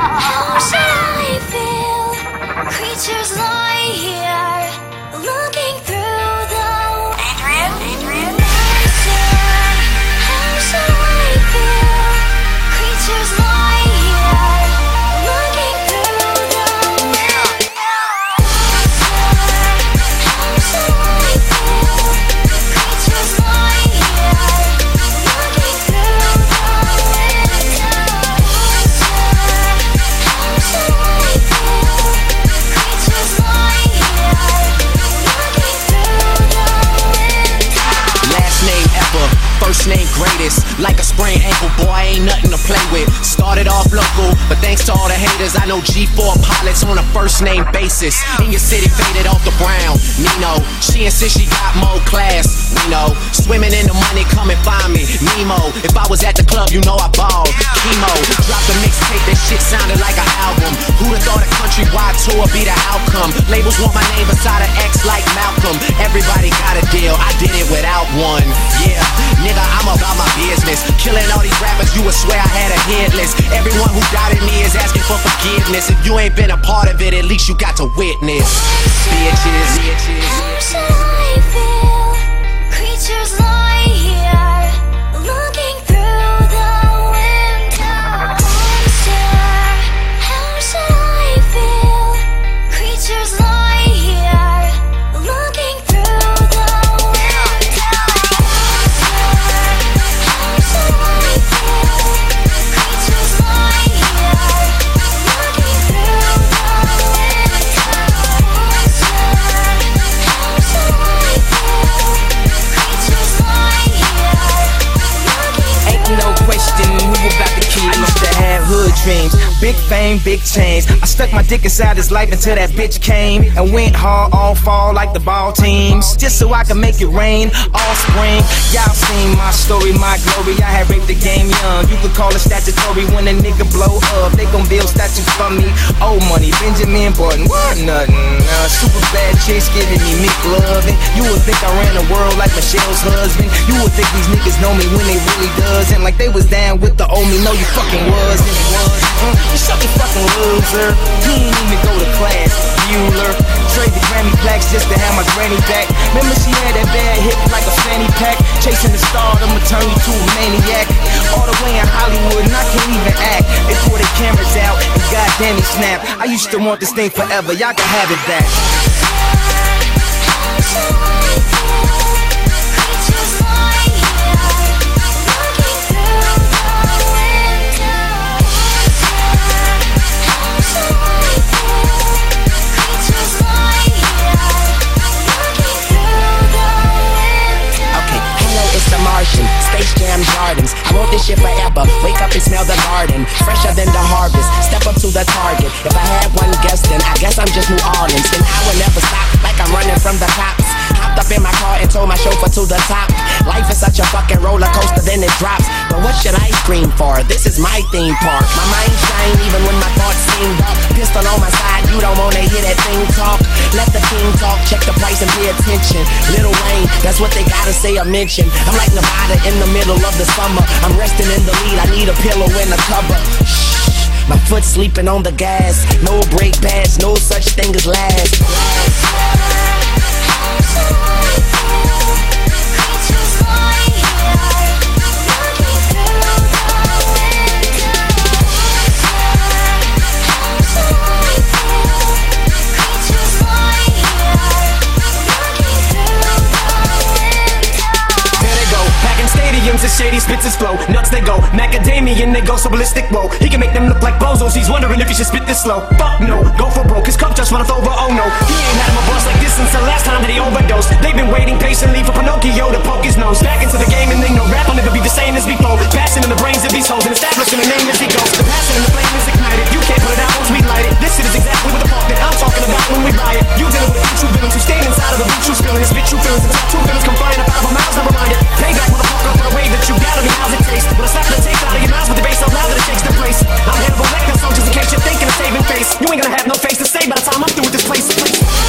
How should I feel? Creatures lie here, first name greatest. Like a sprained ankle, boy, ain't nothing to play with. Started off local, but thanks to all the haters, I know G4 pilots on a first name basis. In your city, faded off the brown. Nino, she insists she got more class. We know, swimming in the money, come and find me. Nemo, if I was at the club, you know I balled. Chemo, dropped a mixtape, that shit sounded like an album. Who'da thought a countrywide tour be the outcome? Labels want my name beside an X like Malcolm. Everybody got a deal, I did it without one. Nigga, I'm about my business. Killing all these rappers, you would swear I had a list. Everyone who doubted me is asking for forgiveness. If you ain't been a part of it, at least you got to witness. Bitches, bitches. About to dreams, big fame, big change. I stuck my dick inside his life until that bitch came and went hard all fall like the ball teams, just so I could make it rain all spring. Y'all seen my story, my glory. I had raped the game young. You could call it statutory when a nigga blow up. They gon' build statues for me. Old money, Benjamin Button, what nothing. Uh, super bad chicks giving me McLovin. You would think I ran the world like Michelle's husband. You would think these niggas know me when they really doesn't. Like they was down with the old me. No, you fucking was and it was. You sucking fucking loser. You ain't even go to class. Bueller. Trade the Grammy plaques just to have my granny back. Remember she had that bad hip like a fanny pack. Chasing the star, I'ma turn you to a maniac. All the way in Hollywood and I can't even act. They pull their cameras out and goddamn he snap. I used to want this thing forever. Y'all can have it back. Wake up and smell the garden. Fresher than the harvest. Step up to the target. If I had one guess, then I guess I'm just New Orleans. Then I will never stop like I'm running from the cops. Hopped up in my car and told my chauffeur to the top. Fucking roller coaster, then it drops. But what should I scream for? This is my theme park. My mind shine even when my thoughts seem dark. Pistol on my side, you don't wanna hear that thing talk. Let the king talk, check the price and pay attention. Lil Wayne, that's what they gotta say or mention. I'm like Nevada in the middle of the summer. I'm resting in the lead, I need a pillow and a cover. Shh, my foot sleeping on the gas. No brake pads, no stadiums as shady spits his flow. Nuts they go, macadamian they go so ballistic. Whoa, he can make them look like bozos. He's wondering if he should spit this slow. Fuck no, go for broke. His cup just runneth over. Oh no, he ain't had him a bust like this since the last time that he overdosed. They've been waiting patiently for Pinocchio to poke his nose back into the game, and they know rap will never be the same as before. Passing in the brains of these hoes and establishing a name as he goes. to say by the time I'm through with this place. place.